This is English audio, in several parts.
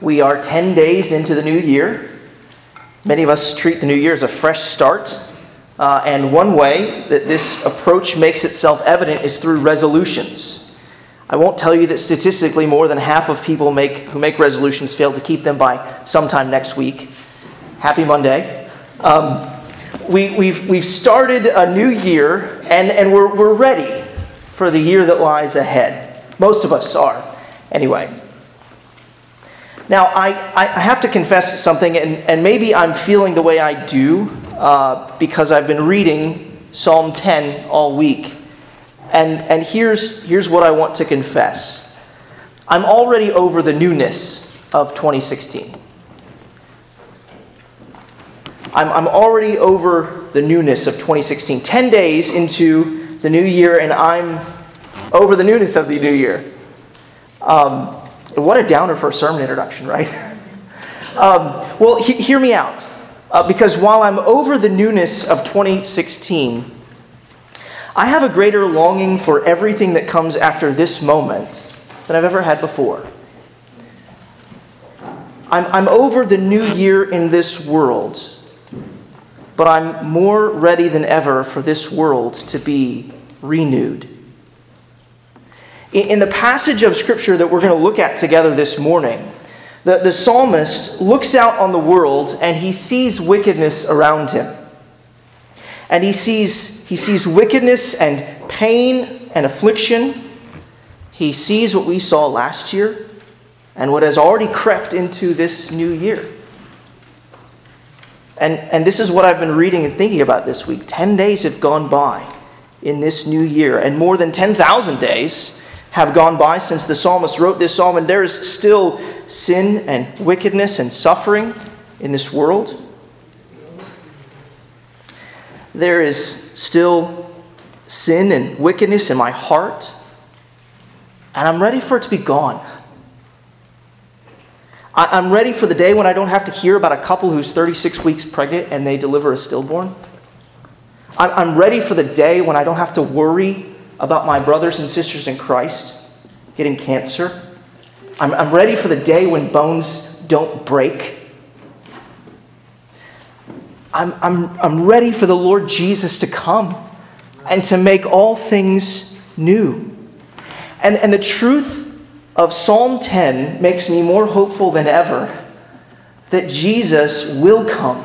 We are 10 days into the new year. Many of us treat the new year as a fresh start. Uh, and one way that this approach makes itself evident is through resolutions. I won't tell you that statistically more than half of people make, who make resolutions fail to keep them by sometime next week. Happy Monday. Um, we, we've, we've started a new year and, and we're, we're ready for the year that lies ahead. Most of us are, anyway. Now, I, I have to confess something, and, and maybe I'm feeling the way I do uh, because I've been reading Psalm 10 all week. And, and here's, here's what I want to confess I'm already over the newness of 2016. I'm, I'm already over the newness of 2016. 10 days into the new year, and I'm over the newness of the new year. Um, what a downer for a sermon introduction, right? um, well, he- hear me out. Uh, because while I'm over the newness of 2016, I have a greater longing for everything that comes after this moment than I've ever had before. I'm, I'm over the new year in this world, but I'm more ready than ever for this world to be renewed. In the passage of Scripture that we're going to look at together this morning, the, the psalmist looks out on the world and he sees wickedness around him. And he sees, he sees wickedness and pain and affliction. He sees what we saw last year and what has already crept into this new year. And, and this is what I've been reading and thinking about this week. Ten days have gone by in this new year, and more than 10,000 days have gone by since the psalmist wrote this psalm, and there is still sin and wickedness and suffering in this world. There is still sin and wickedness in my heart, and I'm ready for it to be gone. I'm ready for the day when I don't have to hear about a couple who's 36 weeks pregnant and they deliver a stillborn. I'm ready for the day when I don't have to worry about my brothers and sisters in Christ getting cancer. I'm, I'm ready for the day when bones don't break. I'm, I'm, I'm ready for the Lord Jesus to come and to make all things new. And, and the truth of Psalm 10 makes me more hopeful than ever that Jesus will come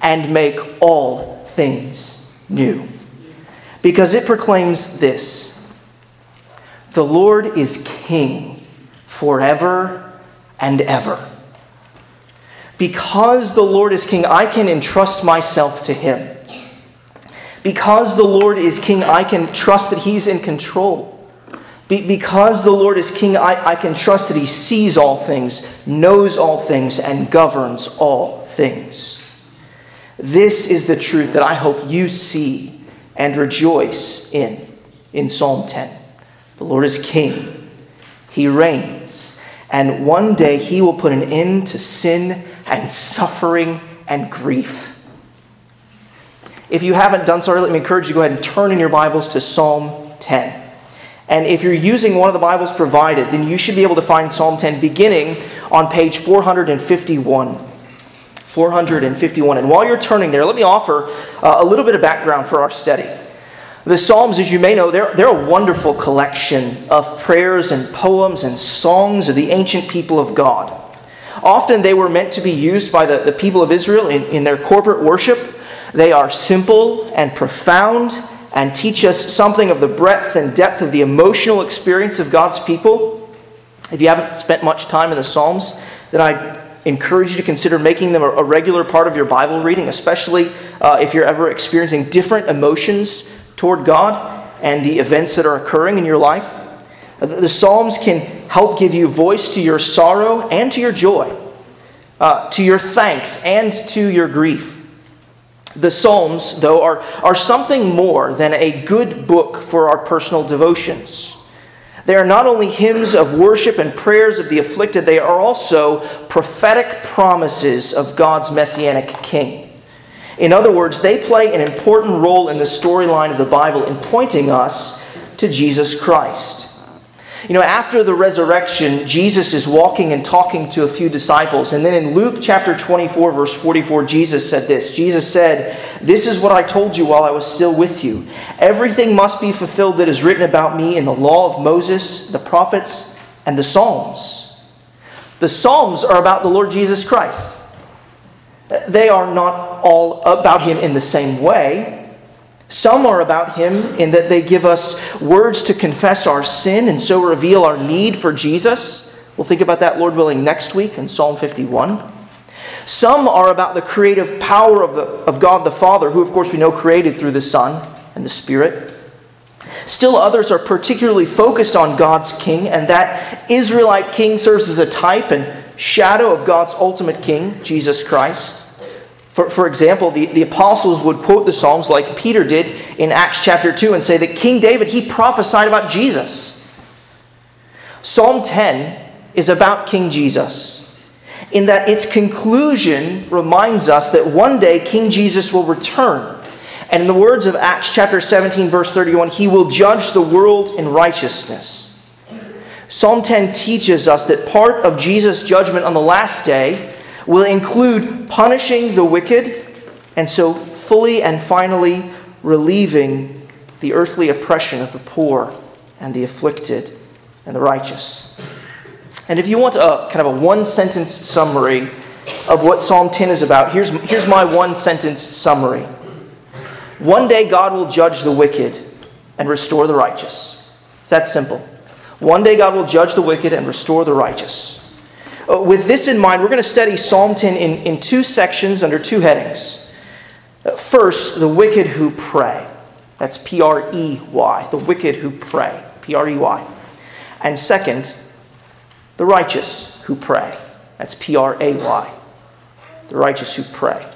and make all things new because it proclaims this The Lord is King forever and ever. Because the Lord is King, I can entrust myself to Him. Because the Lord is King, I can trust that He's in control. Be- because the Lord is King, I-, I can trust that He sees all things, knows all things, and governs all things. This is the truth that I hope you see and rejoice in in Psalm 10. The Lord is king, he reigns, and one day he will put an end to sin and suffering and grief. If you haven't done so, let me encourage you to go ahead and turn in your Bibles to Psalm 10. And if you're using one of the Bibles provided, then you should be able to find Psalm 10 beginning on page 451. 451. And while you're turning there, let me offer uh, a little bit of background for our study. The Psalms, as you may know, they're, they're a wonderful collection of prayers and poems and songs of the ancient people of God. Often they were meant to be used by the, the people of Israel in, in their corporate worship. They are simple and profound and teach us something of the breadth and depth of the emotional experience of God's people. If you haven't spent much time in the Psalms, then I encourage you to consider making them a, regular part of your Bible reading, especially uh, if you're ever experiencing different emotions toward God and the events that are occurring in your life. Uh, the Psalms can help give you voice to your sorrow and to your joy, uh, to your thanks and to your grief. The Psalms, though, are, are something more than a good book for our personal devotions. They are not only hymns of worship and prayers of the afflicted, they are also prophetic promises of God's messianic king. In other words, they play an important role in the storyline of the Bible in pointing us to Jesus Christ. You know, after the resurrection, Jesus is walking and talking to a few disciples. And then in Luke chapter 24, verse 44, Jesus said this Jesus said, This is what I told you while I was still with you. Everything must be fulfilled that is written about me in the law of Moses, the prophets, and the Psalms. The Psalms are about the Lord Jesus Christ. They are not all about him in the same way. Some are about him in that they give us words to confess our sin and so reveal our need for Jesus. We'll think about that, Lord willing, next week in Psalm 51. Some are about the creative power of, the, of God the Father, who, of course, we know created through the Son and the Spirit. Still, others are particularly focused on God's King, and that Israelite King serves as a type and shadow of God's ultimate King, Jesus Christ. For, for example, the, the apostles would quote the Psalms like Peter did in Acts chapter 2 and say that King David, he prophesied about Jesus. Psalm 10 is about King Jesus, in that its conclusion reminds us that one day King Jesus will return. And in the words of Acts chapter 17, verse 31, he will judge the world in righteousness. Psalm 10 teaches us that part of Jesus' judgment on the last day will include punishing the wicked and so fully and finally relieving the earthly oppression of the poor and the afflicted and the righteous. And if you want a kind of a one sentence summary of what Psalm 10 is about, here's, here's my one sentence summary. One day God will judge the wicked and restore the righteous. It's that simple. One day God will judge the wicked and restore the righteous. Uh, with this in mind, we're going to study Psalm 10 in, in two sections under two headings. Uh, first, the wicked who prey. That's P R E Y. The wicked who prey. P R E Y. And second, the righteous who pray. That's P R A Y. The righteous who pray.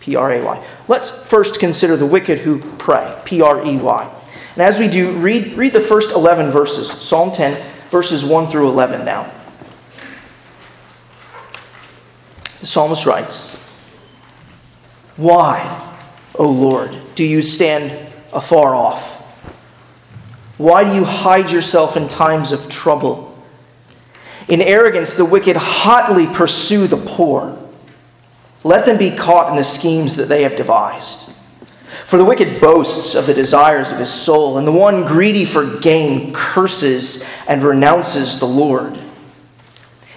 P R A Y. Let's first consider the wicked who prey. P R E Y. And as we do, read, read the first 11 verses. Psalm 10, verses 1 through 11 now. The psalmist writes, Why, O Lord, do you stand afar off? Why do you hide yourself in times of trouble? In arrogance, the wicked hotly pursue the poor. Let them be caught in the schemes that they have devised. For the wicked boasts of the desires of his soul, and the one greedy for gain curses and renounces the Lord.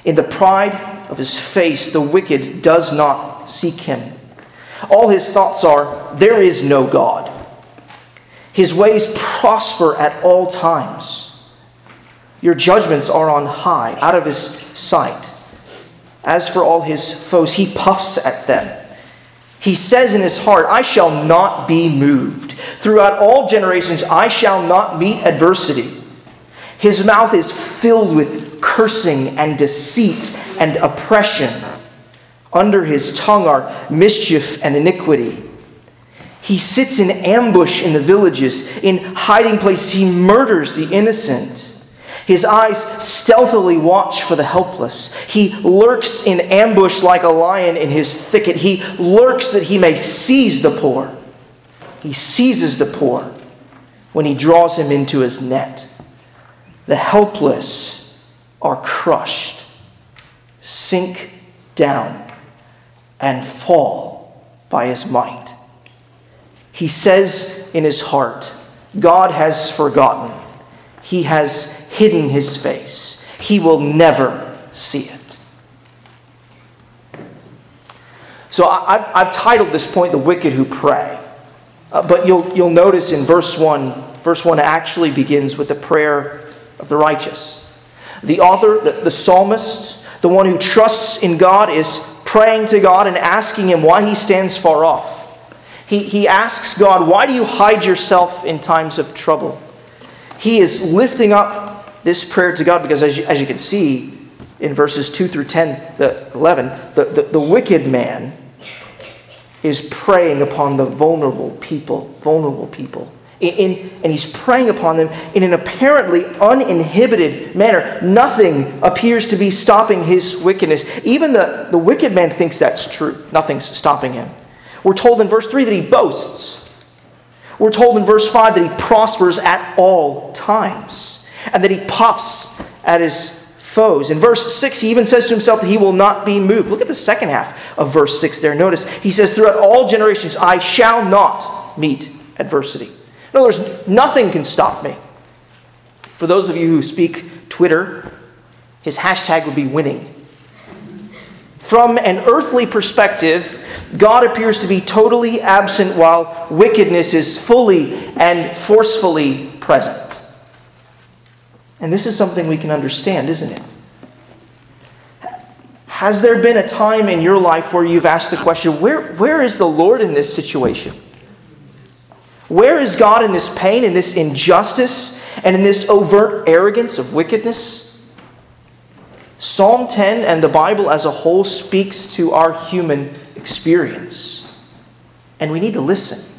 In the pride of his face, the wicked does not seek him. All his thoughts are, There is no God. His ways prosper at all times. Your judgments are on high, out of his sight. As for all his foes, he puffs at them. He says in his heart, I shall not be moved. Throughout all generations, I shall not meet adversity. His mouth is filled with cursing and deceit and oppression. Under his tongue are mischief and iniquity. He sits in ambush in the villages. In hiding places, he murders the innocent. His eyes stealthily watch for the helpless. He lurks in ambush like a lion in his thicket. He lurks that he may seize the poor. He seizes the poor when he draws him into his net. The helpless are crushed sink down and fall by his might. He says in his heart, God has forgotten. He has hidden his face. He will never see it. So I, have titled this point, The Wicked Who Prey. Uh, but you'll, you'll notice in verse 1, verse 1 actually begins with the prayer of the righteous. The author, the, the psalmist, the one who trusts in God is praying to God and asking Him why He stands far off. He, he asks God, Why do you hide yourself in times of trouble? He is lifting up this prayer to God because, as you, as you can see in verses 2 through 10, the 11, the, the, the wicked man is preying upon the vulnerable people, vulnerable people in, and he's preying upon them in an apparently uninhibited manner. Nothing appears to be stopping his wickedness. Even the, the wicked man thinks that's true. Nothing's stopping him. We're told in verse 3 that he boasts. We're told in verse 5 that he prospers at all times. and that he puffs at his foes. In verse 6, he even says to himself that he will not be moved. Look at the second half of verse 6 there. Notice, he says, Throughout all generations, I shall not meet adversity. In other words, nothing can stop me. For those of you who speak Twitter, his hashtag would be winning. From an earthly perspective, God appears to be totally absent while wickedness is fully and forcefully present. And this is something we can understand, isn't it? Has there been a time in your life where you've asked the question, where, where is the Lord in this situation? Where is God in this pain, in this injustice, and in this overt arrogance of wickedness? Psalm 10 and the Bible as a whole speaks to our human experience. And we need to listen.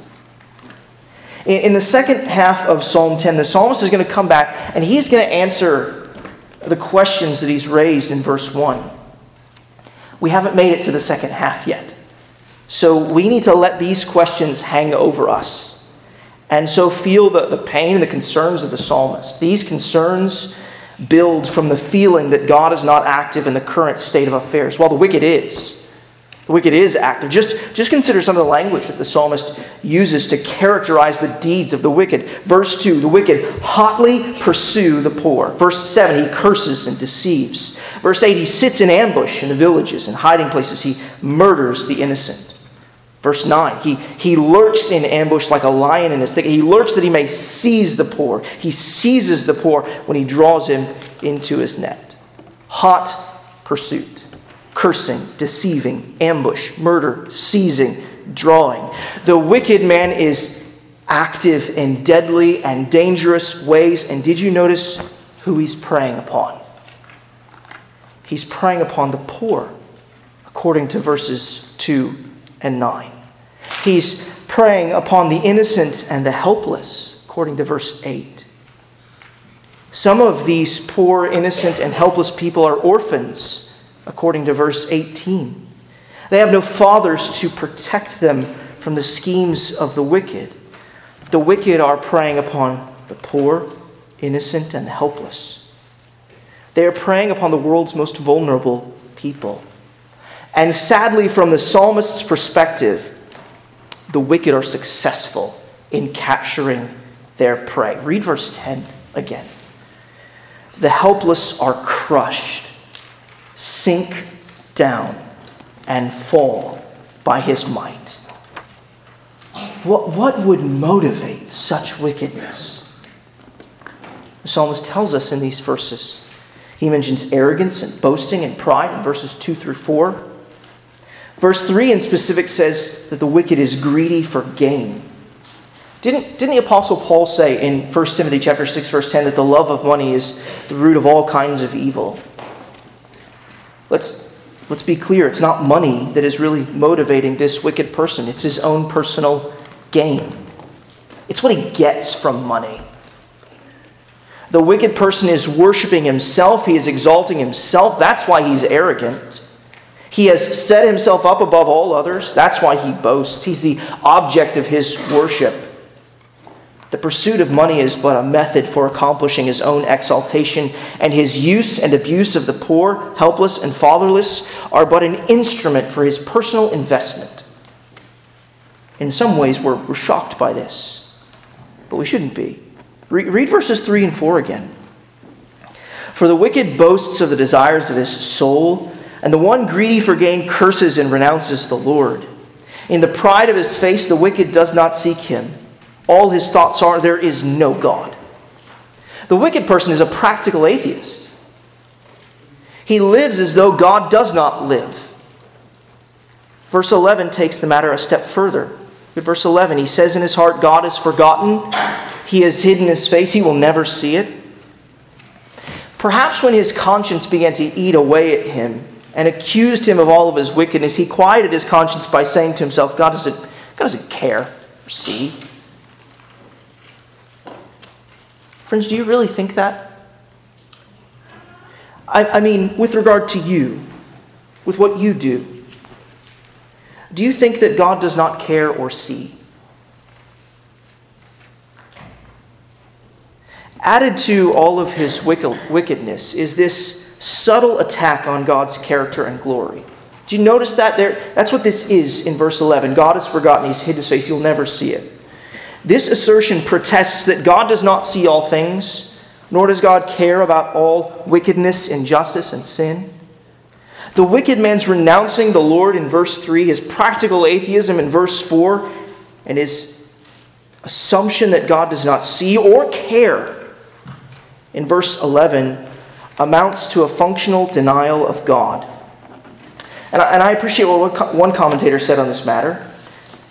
In the second half of Psalm 10, the psalmist is going to come back and he's going to answer the questions that he's raised in verse 1. We haven't made it to the second half yet. So we need to let these questions hang over us. And so feel the, the pain and the concerns of the psalmist. These concerns build from the feeling that God is not active in the current state of affairs, while the wicked is. The wicked is active. Just, just consider some of the language that the psalmist uses to characterize the deeds of the wicked. Verse 2 the wicked hotly pursue the poor. Verse 7 he curses and deceives. Verse 8 he sits in ambush in the villages and hiding places. He murders the innocent. Verse 9, he, he lurks in ambush like a lion in his thicket. He lurks that he may seize the poor. He seizes the poor when he draws him into his net. Hot pursuit cursing, deceiving, ambush, murder, seizing, drawing. The wicked man is active in deadly and dangerous ways. And did you notice who he's preying upon? He's preying upon the poor, according to verses 2 and 9. He's preying upon the innocent and the helpless, according to verse 8. Some of these poor, innocent, and helpless people are orphans according to verse 18. They have no fathers to protect them from the schemes of the wicked. The wicked are preying upon the poor, innocent, and helpless. They are preying upon the world's most vulnerable people. And sadly, from the psalmist's perspective, the wicked are successful in capturing their prey. Read verse 10 again. The helpless are crushed sink down and fall by his might. What, what would motivate such wickedness? The psalmist tells us in these verses. He mentions arrogance and boasting and pride in verses 2 through 4. Verse 3 in specific says that the wicked is greedy for gain. Didn't, didn't the Apostle Paul say in 1 Timothy chapter 6, verse 10 that the love of money is the root of all kinds of evil? Let's, let's be clear it's not money that is really motivating this wicked person, it's his own personal gain. It's what he gets from money. The wicked person is worshiping himself, he is exalting himself. That's why he's arrogant. He has set himself up above all others. That's why he boasts. He's the object of his worship. The pursuit of money is but a method for accomplishing his own exaltation, and his use and abuse of the poor, helpless, and fatherless are but an instrument for his personal investment. In some ways, we're, we're shocked by this, but we shouldn't be. Read, read verses 3 and 4 again. For the wicked boasts of the desires of his soul, and the one greedy for gain curses and renounces the Lord. In the pride of his face, the wicked does not seek him. All his thoughts are, there is no God. The wicked person is a practical atheist. He lives as though God does not live. Verse 11 takes the matter a step further. In verse 11, he says in his heart, God is forgotten. He has hidden his face. He will never see it. Perhaps when his conscience began to eat away at him and accused him of all of his wickedness, he quieted his conscience by saying to himself, God doesn't, God doesn't care see. Friends, do you really think that? I, I mean, with regard to you, with what you do, do you think that God does not care or see? Added to all of his wickedness is this subtle attack on God's character and glory. Do you notice that there? That's what this is in verse 11. God has forgotten, he's hid his face, you'll never see it. This assertion protests that God does not see all things, nor does God care about all wickedness, injustice, and sin. The wicked man's renouncing the Lord in verse 3, his practical atheism in verse 4, and his assumption that God does not see or care in verse 11 amounts to a functional denial of God. And I, and I appreciate what one commentator said on this matter.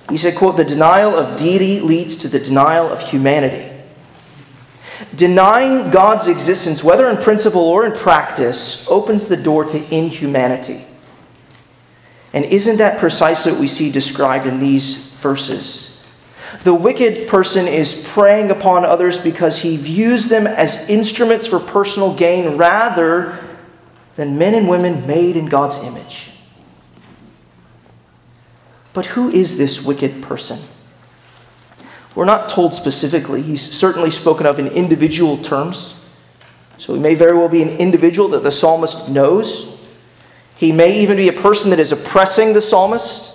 He said, quote, the denial of deity leads to the denial of humanity. Denying God's existence, whether in principle or in practice, opens the door to inhumanity. And isn't that precisely what we see described in these verses? The wicked person is preying upon others because he views them as instruments for personal gain rather than men and women made in God's image. But who is this wicked person? We're not told specifically. He's certainly spoken of in individual terms. So he may very well be an individual that the psalmist knows. He may even be a person that is oppressing the psalmist.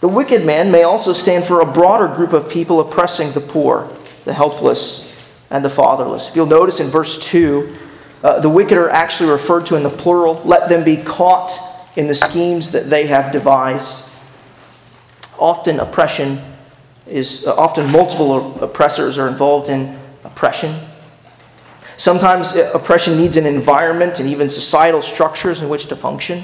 The wicked man may also stand for a broader group of people oppressing the poor, the helpless, and the fatherless. If you'll notice in verse 2, uh, the wicked are actually referred to in the plural. Let them be caught in the schemes that they have devised. Often oppression is uh, often multiple oppressors are involved in oppression. Sometimes uh, oppression needs an environment and even societal structures in which to function.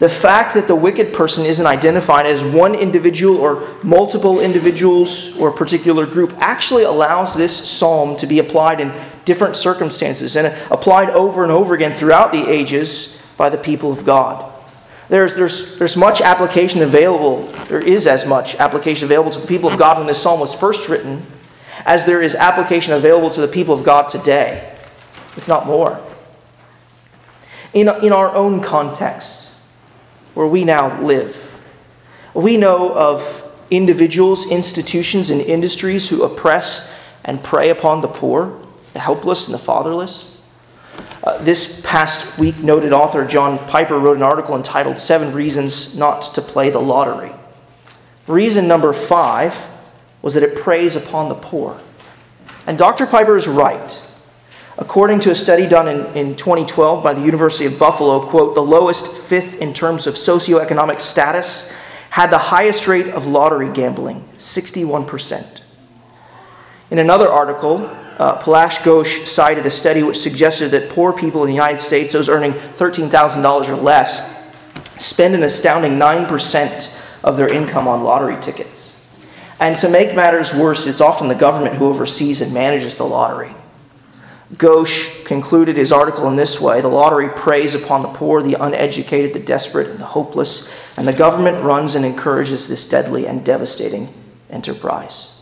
The fact that the wicked person isn't identified as one individual or multiple individuals or a particular group actually allows this psalm to be applied in different circumstances and applied over and over again throughout the ages by the people of God. There's, there's, there's much application available, there is as much application available to the people of God when this psalm was first written as there is application available to the people of God today, if not more. In, in our own context, where we now live, we know of individuals, institutions, and industries who oppress and prey upon the poor, the helpless, and the fatherless. Uh, this past week, noted author John Piper wrote an article entitled Seven Reasons Not to Play the Lottery. Reason number five was that it preys upon the poor. And Dr. Piper is right. According to a study done in, in 2012 by the University of Buffalo, quote, the lowest fifth in terms of socioeconomic status had the highest rate of lottery gambling, 61%. In another article, uh, Palash Ghosh cited a study which suggested that poor people in the United States, those earning $13,000 or less, spend an astounding 9% of their income on lottery tickets. And to make matters worse, it's often the government who oversees and manages the lottery. Ghosh concluded his article in this way The lottery preys upon the poor, the uneducated, the desperate, and the hopeless, and the government runs and encourages this deadly and devastating enterprise.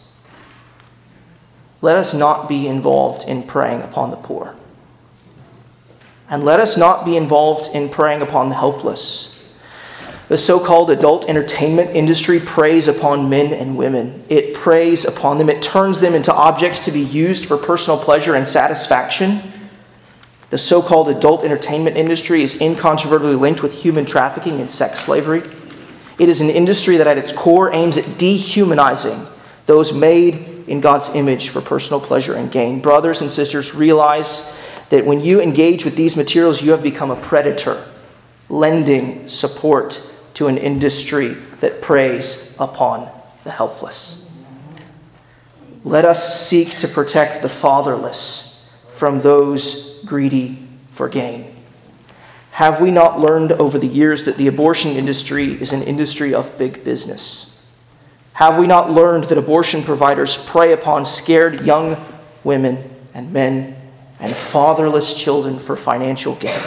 Let us not be involved in preying upon the poor. And let us not be involved in preying upon the helpless. The so called adult entertainment industry preys upon men and women. It preys upon them. It turns them into objects to be used for personal pleasure and satisfaction. The so called adult entertainment industry is incontrovertibly linked with human trafficking and sex slavery. It is an industry that, at its core, aims at dehumanizing those made in God's image for personal pleasure and gain. Brothers and sisters, realize that when you engage with these materials, you have become a predator, lending support to an industry that preys upon the helpless. Let us seek to protect the fatherless from those greedy for gain. Have we not learned over the years that the abortion industry is an industry of big business? Have we not learned that abortion providers prey upon scared young women and men and fatherless children for financial gain?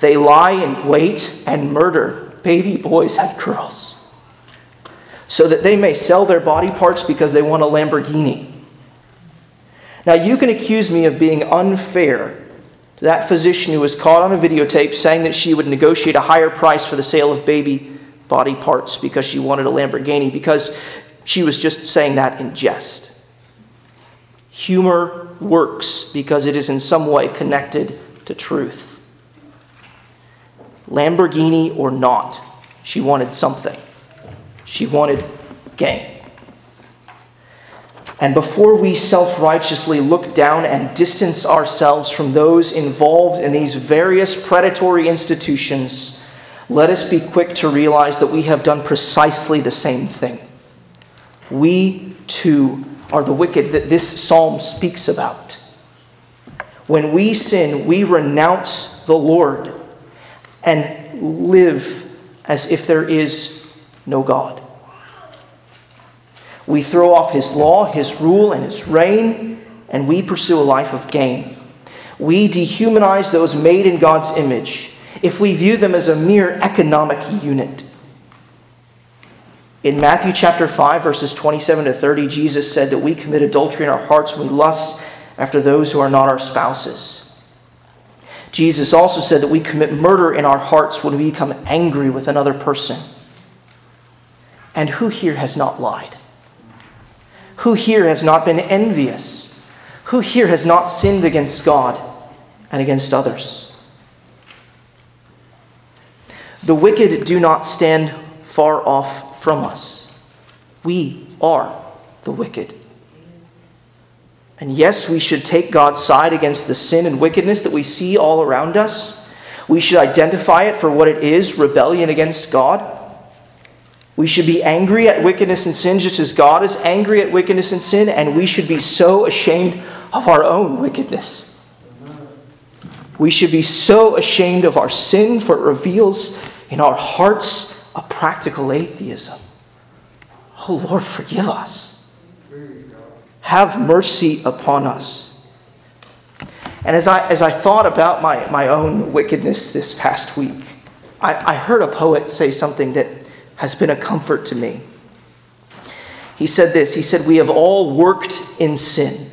They lie in wait and murder baby boys and girls so that they may sell their body parts because they want a Lamborghini. Now, you can accuse me of being unfair to that physician who was caught on a videotape saying that she would negotiate a higher price for the sale of baby body parts because she wanted a Lamborghini, because she was just saying that in jest. Humor works because it is in some way connected to truth. Lamborghini or not, she wanted something. She wanted gain. And before we self righteously look down and distance ourselves from those involved in these various predatory institutions, let us be quick to realize that we have done precisely the same thing. We too are the wicked that this psalm speaks about. When we sin, we renounce the Lord and live as if there is no God. We throw off his law, his rule, and his reign, and we pursue a life of gain. We dehumanize those made in God's image if we view them as a mere economic unit. In Matthew chapter 5, verses 27 to 30, Jesus said that we commit adultery in our hearts when we lust after those who are not our spouses. Jesus also said that we commit murder in our hearts when we become angry with another person. And who here has not lied? Who here has not been envious? Who here has not sinned against God and against others? The wicked do not stand far off from us. We are the wicked. And yes, we should take God's side against the sin and wickedness that we see all around us. We should identify it for what it is rebellion against God. We should be angry at wickedness and sin just as God is angry at wickedness and sin, and we should be so ashamed of our own wickedness. We should be so ashamed of our sin, for it reveals in our hearts a practical atheism. Oh Lord, forgive us. Have mercy upon us. And as I, as I thought about my, my own wickedness this past week, I, I heard a poet say something that has been a comfort to me. He said this He said, We have all worked in sin.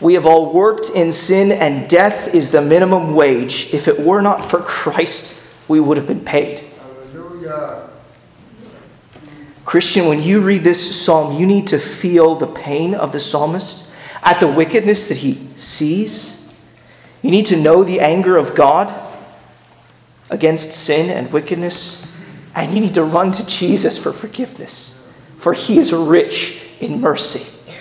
We have all worked in sin, and death is the minimum wage. If it were not for Christ, we would have been paid. Hallelujah. Christian, when you read this psalm, you need to feel the pain of the psalmist at the wickedness that he sees. You need to know the anger of God against sin and wickedness. And you need to run to Jesus for forgiveness, for he is rich in mercy.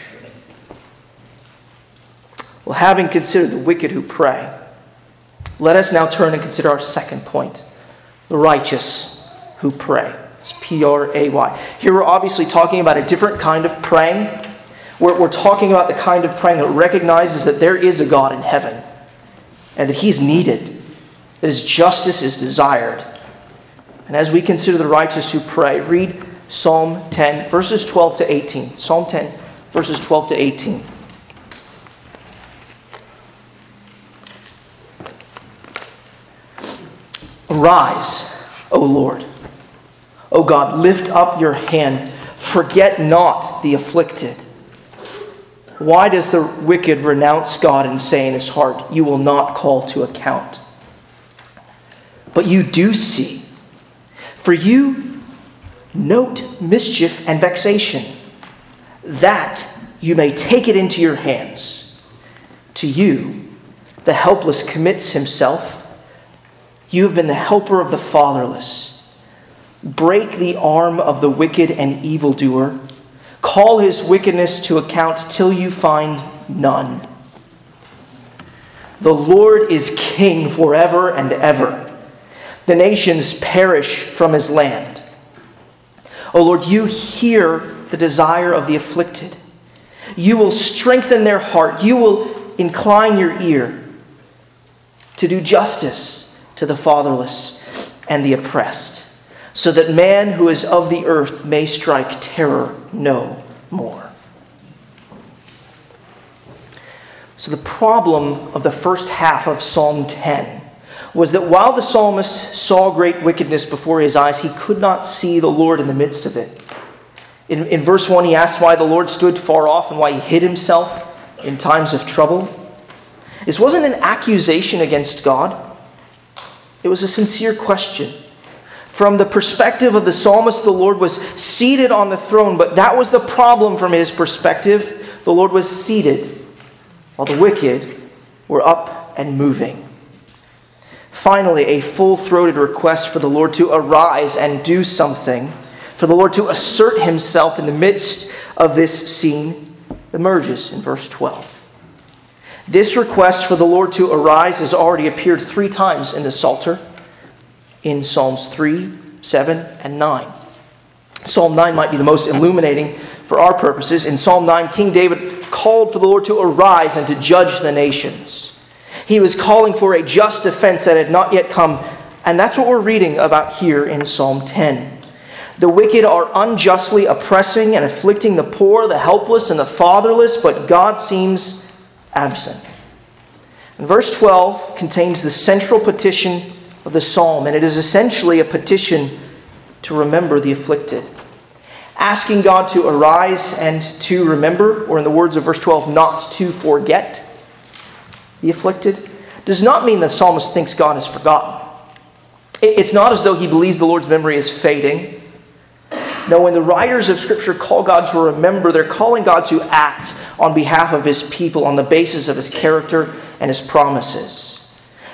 Well, having considered the wicked who prey, let us now turn and consider our second point the righteous who pray. It's P R A Y. Here we're obviously talking about a different kind of praying. We're, we're talking about the kind of praying that recognizes that there is a God in heaven and that He's needed, that His justice is desired, and as we consider the righteous who pray, read Psalm 10, verses 12 to 18. Psalm 10, verses 12 to 18. Arise, O Lord. O God, lift up your hand. Forget not the afflicted. Why does the wicked renounce God and say in his heart, You will not call to account? But you do see for you note mischief and vexation, that you may take it into your hands. To you, the helpless commits himself. You have been the helper of the fatherless. Break the arm of the wicked and evildoer. Call his wickedness to account till you find none. The Lord is king forever and ever the nations perish from his land. O Lord, you hear the desire of the afflicted. You will strengthen their heart. You will incline your ear to do justice to the fatherless and the oppressed, so that man who is of the earth may strike terror no more. So, the problem of the first half of Psalm 10 was that while the psalmist saw great wickedness before his eyes, he could not see the Lord in the midst of it. In, in verse 1, he asked why the Lord stood far off and why he hid himself in times of trouble. This wasn't an accusation against God, it was a sincere question. From the perspective of the psalmist, the Lord was seated on the throne, but that was the problem from his perspective. The Lord was seated while the wicked were up and moving. Finally, a full throated request for the Lord to arise and do something, for the Lord to assert himself in the midst of this scene, emerges in verse 12. This request for the Lord to arise has already appeared three times in the Psalter in Psalms 3, 7, and 9. Psalm 9 might be the most illuminating for our purposes. In Psalm 9, King David called for the Lord to arise and to judge the nations. He was calling for a just defense that had not yet come. And that's what we're reading about here in Psalm 10. The wicked are unjustly oppressing and afflicting the poor, the helpless, and the fatherless, but God seems absent. And verse 12 contains the central petition of the psalm, and it is essentially a petition to remember the afflicted. Asking God to arise and to remember, or in the words of verse 12, not to forget the afflicted, does not mean the psalmist thinks God has forgotten. It's not as though he believes the Lord's memory is fading. No, when the writers of Scripture call God to remember, they're calling God to act on behalf of his people on the basis of his character and his promises.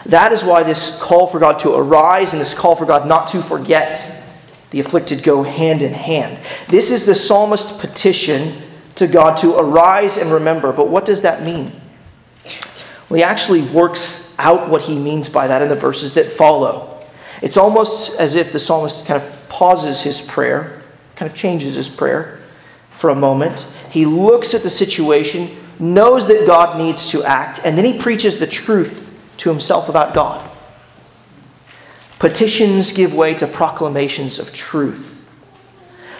That is why this call for God to arise and this call for God not to forget the afflicted go hand in hand. This is the psalmist's petition to God to arise and remember. But what does that mean? Well, he actually works out what he means by that in the verses that follow. It's almost as if the psalmist kind of pauses his prayer, kind of changes his prayer for a moment. He looks at the situation, knows that God needs to act, and then he preaches the truth to himself about God. Petitions give way to proclamations of truth.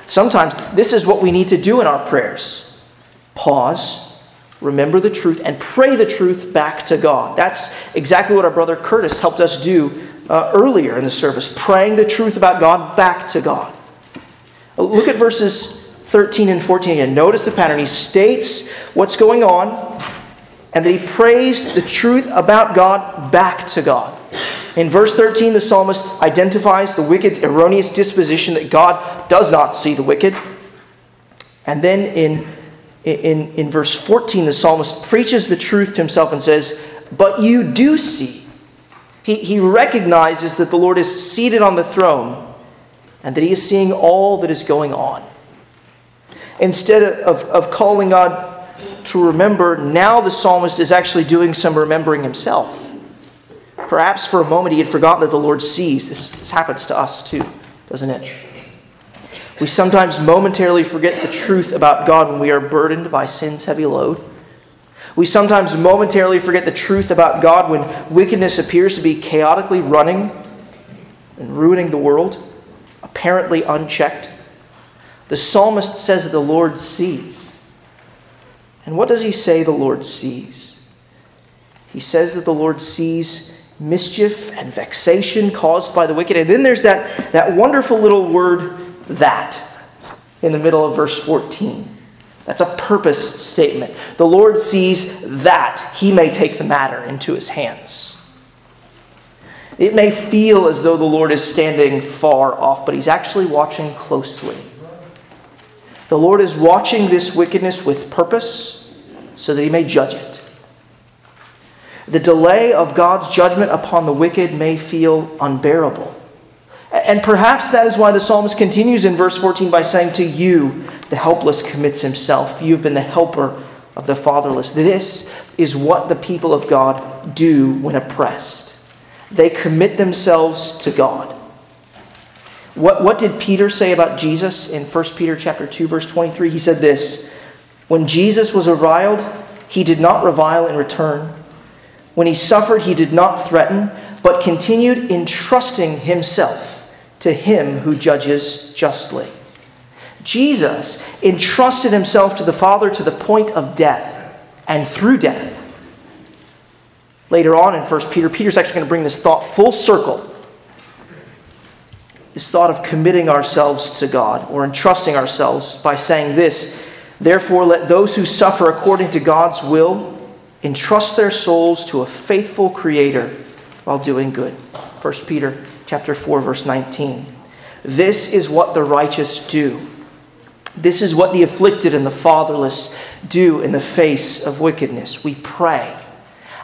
Sometimes this is what we need to do in our prayers pause remember the truth, and pray the truth back to God. That's exactly what our brother Curtis helped us do uh, earlier in the service, praying the truth about God back to God. Look at verses 13 and 14 again. Notice the pattern. He states what's going on, and that he prays the truth about God back to God. In verse 13, the psalmist identifies the wicked's erroneous disposition that God does not see the wicked. And then in in, in verse 14, the psalmist preaches the truth to himself and says, But you do see. He, he recognizes that the Lord is seated on the throne and that he is seeing all that is going on. Instead of, of calling God to remember, now the psalmist is actually doing some remembering himself. Perhaps for a moment he had forgotten that the Lord sees. This, this happens to us too, doesn't it? We sometimes momentarily forget the truth about God when we are burdened by sin's heavy load. We sometimes momentarily forget the truth about God when wickedness appears to be chaotically running and ruining the world, apparently unchecked. The psalmist says that the Lord sees. And what does he say the Lord sees? He says that the Lord sees mischief and vexation caused by the wicked. And then there's that, that wonderful little word that in the middle of verse 14. That's a purpose statement. The Lord sees that he may take the matter into his hands. It may feel as though the Lord is standing far off, but he's actually watching closely. The Lord is watching this wickedness with purpose so that he may judge it. The delay of God's judgment upon the wicked may feel unbearable. And perhaps that is why the psalmist continues in verse 14 by saying, To you, the helpless commits himself. You've been the helper of the fatherless. This is what the people of God do when oppressed. They commit themselves to God. What, what did Peter say about Jesus in 1 Peter chapter 2, verse 23? He said this When Jesus was reviled, he did not revile in return. When he suffered, he did not threaten, but continued entrusting himself to him who judges justly. Jesus entrusted himself to the Father to the point of death and through death. Later on in 1 Peter, Peter's actually going to bring this thought full circle. This thought of committing ourselves to God or entrusting ourselves by saying this Therefore, let those who suffer according to God's will entrust their souls to a faithful Creator while doing good. 1 Peter chapter 4 verse 19. This is what the righteous do. This is what the afflicted and the fatherless do in the face of wickedness? We pray,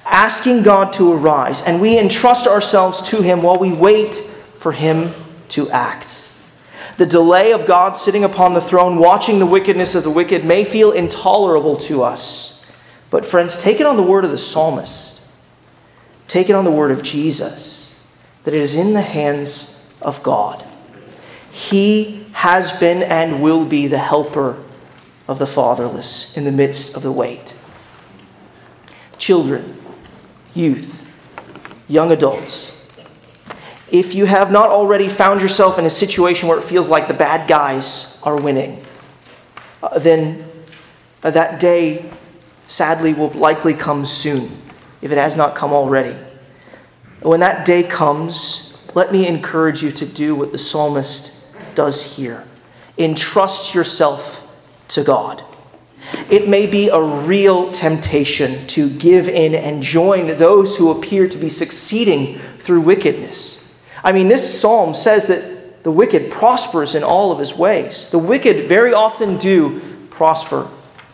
asking God to arise, and we entrust ourselves to Him while we wait for Him to act. The delay of God sitting upon the throne, watching the wickedness of the wicked, may feel intolerable to us. But, friends, take it on the word of the psalmist. Take it on the word of Jesus that it is in the hands of God. He has been and will be the helper of the fatherless in the midst of the wait. Children, youth, young adults, if you have not already found yourself in a situation where it feels like the bad guys are winning, uh, then uh, that day sadly will likely come soon, if it has not come already. When that day comes, let me encourage you to do what the psalmist does here entrust yourself to God. It may be a real temptation to give in and join those who appear to be succeeding through wickedness. I mean, this psalm says that the wicked prospers in all of his ways. The wicked very often do prosper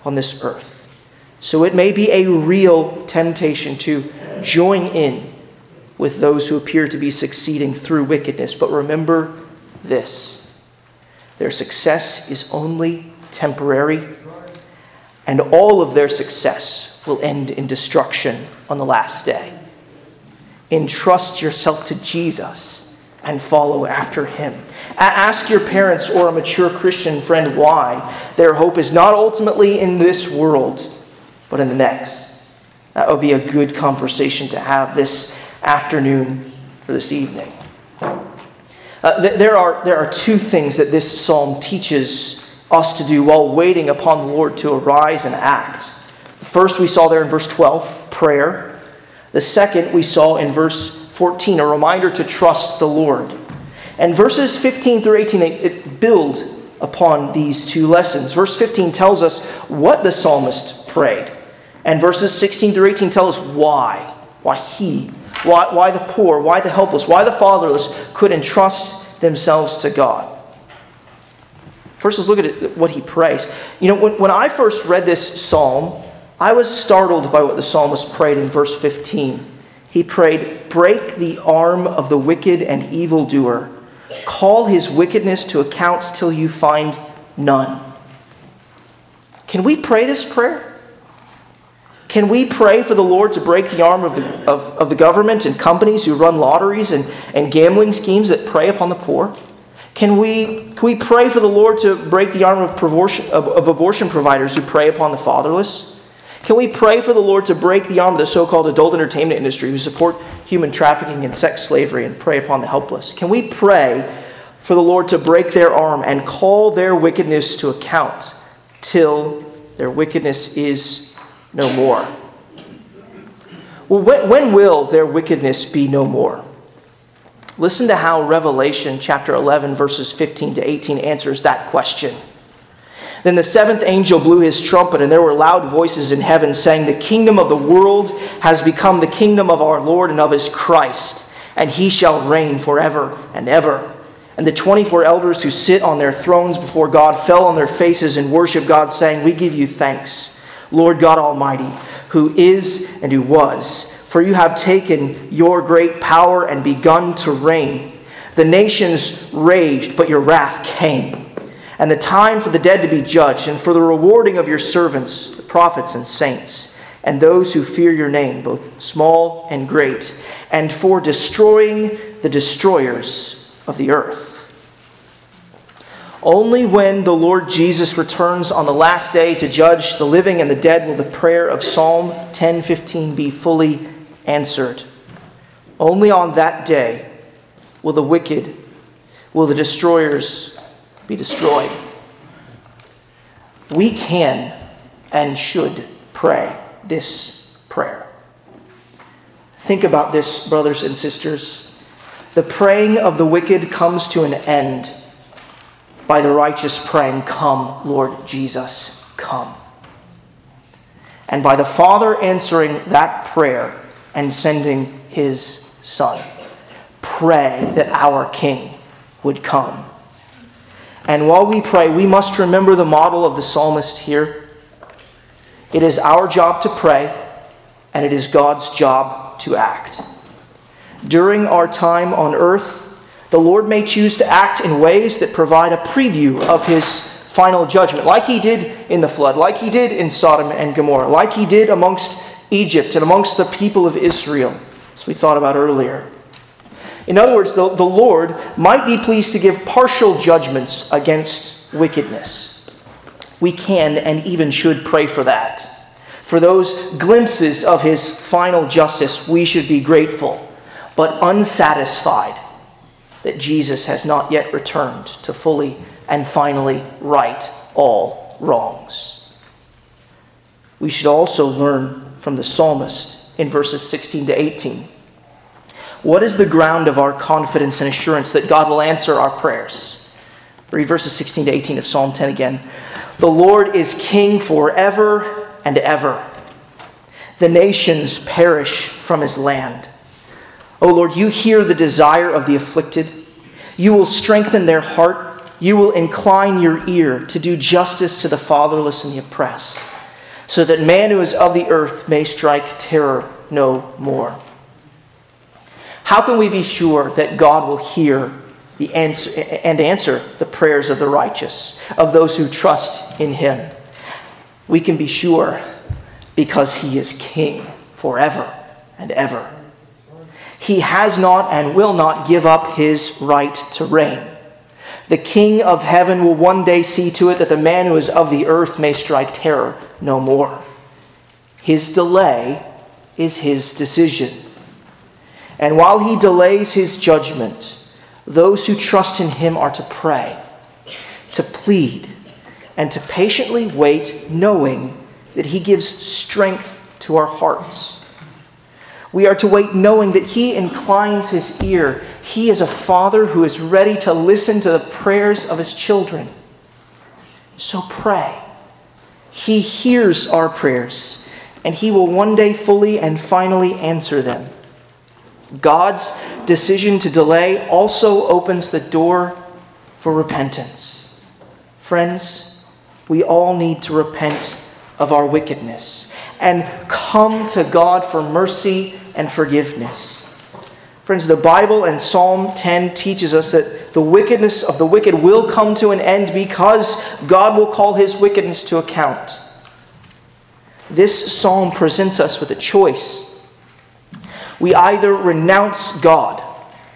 on this earth. So it may be a real temptation to join in with those who appear to be succeeding through wickedness. But remember this their success is only temporary, and all of their success will end in destruction on the last day. Entrust yourself to Jesus and follow after him. Ask your parents or a mature Christian friend why their hope is not ultimately in this world, but in the next. That would be a good conversation to have this afternoon or this evening. Uh, th- there, are, there are two things that this psalm teaches us to do while waiting upon the Lord to arise and act. First we saw there in verse 12, prayer. The second we saw in verse 14, a reminder to trust the Lord. And verses 15 through 18, they it build upon these two lessons. Verse 15 tells us what the psalmist prayed. And verses 16 through 18 tell us why. Why he, why, why the poor, why the helpless, why the fatherless could entrust themselves to God. First, let's look at what he prays. You know, when, when I first read this psalm, I was startled by what the psalmist prayed in verse 15. He prayed, Break the arm of the wicked and evildoer. Call his wickedness to account till you find none. Can we pray this prayer? Can we pray for the Lord to break the arm of the, of, of the government and companies who run lotteries and, and gambling schemes that prey upon the poor? Can we, can we pray for the Lord to break the arm of, of, of abortion providers who prey upon the fatherless? Can we pray for the Lord to break the arm of the so called adult entertainment industry who support human trafficking and sex slavery and prey upon the helpless? Can we pray for the Lord to break their arm and call their wickedness to account till their wickedness is no more? Well, when, when will their wickedness be no more? Listen to how Revelation chapter 11, verses 15 to 18 answers that question. Then the seventh angel blew his trumpet, and there were loud voices in heaven saying, The kingdom of the world has become the kingdom of our Lord and of his Christ, and he shall reign forever and ever. And the 24 elders who sit on their thrones before God fell on their faces and worshiped God, saying, We give you thanks, Lord God Almighty, who is and who was. For you have taken your great power and begun to reign. The nations raged, but your wrath came and the time for the dead to be judged, and for the rewarding of your servants, the prophets and saints, and those who fear your name, both small and great, and for destroying the destroyers of the earth. Only when the Lord Jesus returns on the last day to judge the living and the dead will the prayer of Psalm 10:15 be fully answered. Only on that day will the wicked, will the destroyers be destroyed. We can and should pray this prayer. Think about this, brothers and sisters. The preying of the wicked comes to an end by the righteous praying, Come, Lord Jesus, come. And by the Father answering that prayer and sending his Son. Pray that our King would come and while we pray, we must remember the model of the psalmist here. It is our job to pray, and it is God's job to act. During our time on earth, the Lord may choose to act in ways that provide a preview of his final judgment, like he did in the flood, like he did in Sodom and Gomorrah, like he did amongst Egypt and amongst the people of Israel, as we thought about earlier. In other words, the, the Lord might be pleased to give partial judgments against wickedness. We can and even should pray for that. For those glimpses of his final justice, we should be grateful, but unsatisfied that Jesus has not yet returned to fully and finally right all wrongs. We should also learn from the psalmist in verses 16 to 18 what is the ground of our confidence and assurance that God will answer our prayers? Read verses 16 to 18 of Psalm 10 again. The Lord is king forever and ever. The nations perish from his land. O Lord, you hear the desire of the afflicted. You will strengthen their heart. You will incline your ear to do justice to the fatherless and the oppressed, so that man who is of the earth may strike terror no more. How can we be sure that God will hear the answer, and answer the prayers of the righteous, of those who trust in Him? We can be sure because He is King forever and ever. He has not and will not give up His right to reign. The King of heaven will one day see to it that the man who is of the earth may strike terror no more. His delay is His decision. And while he delays his judgment, those who trust in him are to pray, to plead, and to patiently wait, knowing that he gives strength to our hearts. We are to wait knowing that he inclines his ear. He is a father who is ready to listen to the prayers of his children. So pray. He hears our prayers, and he will one day fully and finally answer them. God's decision to delay also opens the door for repentance. Friends, we all need to repent of our wickedness and come to God for mercy and forgiveness. Friends, the Bible and Psalm 10 teaches us that the wickedness of the wicked will come to an end because God will call his wickedness to account. This psalm presents us with a choice we either renounce God,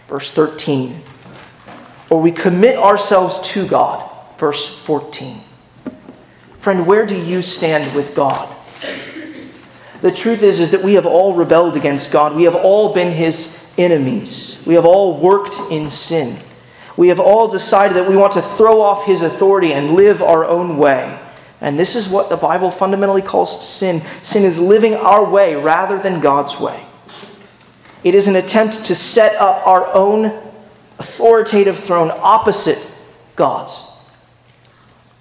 verse 13, or we commit ourselves to God, verse 14. Friend, where do you stand with God? The truth is, is that we have all rebelled against God. We have all been his enemies. We have all worked in sin. We have all decided that we want to throw off his authority and live our own way. And this is what the Bible fundamentally calls sin. Sin is living our way rather than God's way. It is an attempt to set up our own authoritative throne opposite God's,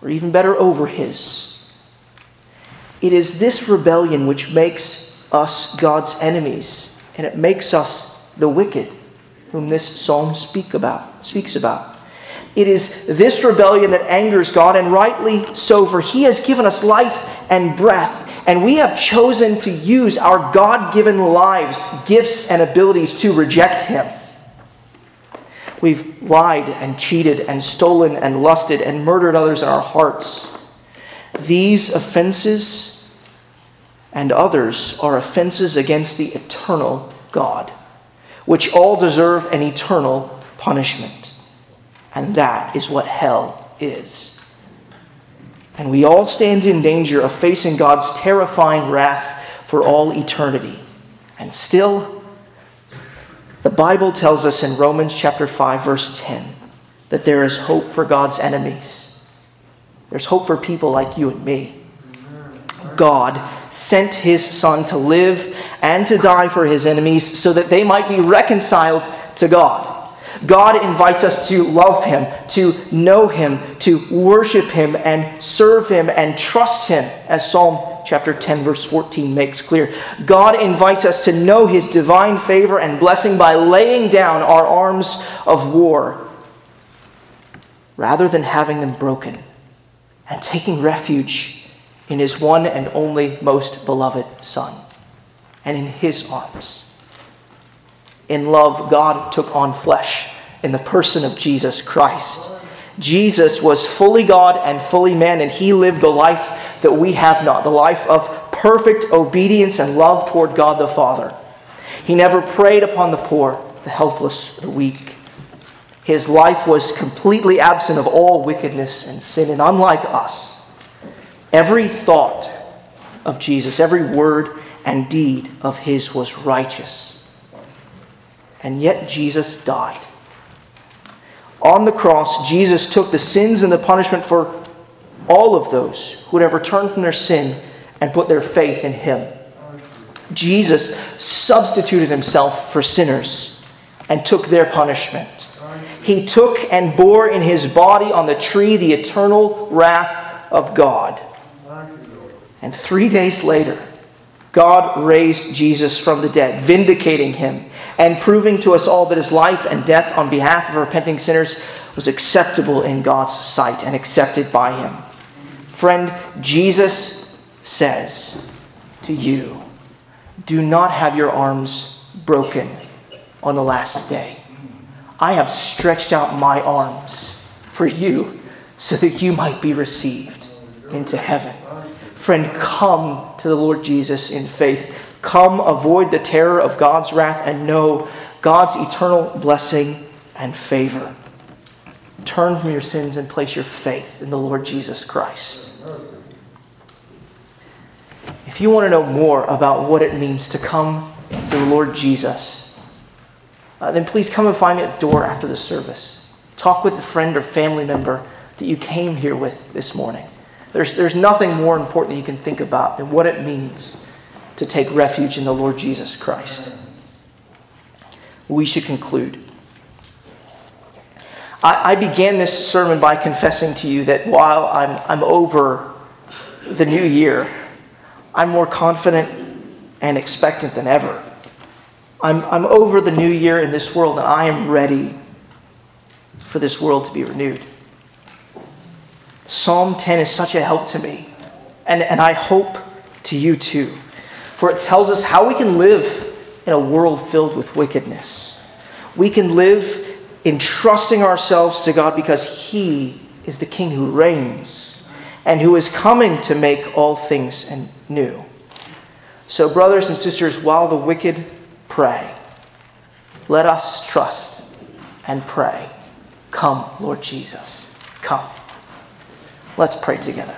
or even better, over His. It is this rebellion which makes us God's enemies, and it makes us the wicked, whom this psalm speak about, speaks about. It is this rebellion that angers God, and rightly so, for He has given us life and breath and we have chosen to use our God given lives, gifts, and abilities to reject Him. We've lied and cheated and stolen and lusted and murdered others in our hearts. These offenses and others are offenses against the eternal God, which all deserve an eternal punishment. And that is what hell is. And we all stand in danger of facing God's terrifying wrath for all eternity. And still, the Bible tells us in Romans chapter 5 verse 10 that there is hope for God's enemies. There's hope for people like you and me. God sent his son to live and to die for his enemies so that they might be reconciled to God. God invites us to love Him, to know Him, to worship Him, and serve Him, and trust Him, as Psalm chapter 10, verse 14 makes clear. God invites us to know His divine favor and blessing by laying down our arms of war rather than having them broken and taking refuge in his one and only most beloved Son and in his arms. In love, God took on flesh in the person of Jesus Christ. Jesus was fully God and fully man, and he lived the life that we have not the life of perfect obedience and love toward God the Father. He never preyed upon the poor, the helpless, the weak. His life was completely absent of all wickedness and sin, and unlike us, every thought of Jesus, every word and deed of his was righteous. And yet Jesus died. On the cross, Jesus took the sins and the punishment for all of those who would ever turn from their sin and put their faith in him. Jesus substituted himself for sinners and took their punishment. He took and bore in his body on the tree the eternal wrath of God. And three days later, God raised Jesus from the dead, vindicating him and proving to us all that his life and death on behalf of repenting sinners was acceptable in God's sight and accepted by him. Friend, Jesus says to you, do not have your arms broken on the last day. I have stretched out my arms for you so that you might be received into heaven. Friend, come to the Lord Jesus in faith. Come avoid the terror of God's wrath and know God's eternal blessing and favor. Turn from your sins and place your faith in the Lord Jesus Christ. If you want to know more about what it means to come to the Lord Jesus, uh, then please come and find me at the door after the service. Talk with a friend or family member that you came here with this morning. There's, there's nothing more important that you can think about than what it means to take refuge in the Lord Jesus Christ. We should conclude. I, I began this sermon by confessing to you that while I'm, I'm over the new year, I'm more confident and expectant than ever. I'm, I'm over the new year in this world, and I am ready for this world to be renewed. Psalm 10 is such a help to me, and, and I hope to you too. For it tells us how we can live in a world filled with wickedness. We can live entrusting ourselves to God because He is the King who reigns and who is coming to make all things new. So, brothers and sisters, while the wicked prey, let us trust and pray. Come, Lord Jesus, come. Let's pray together.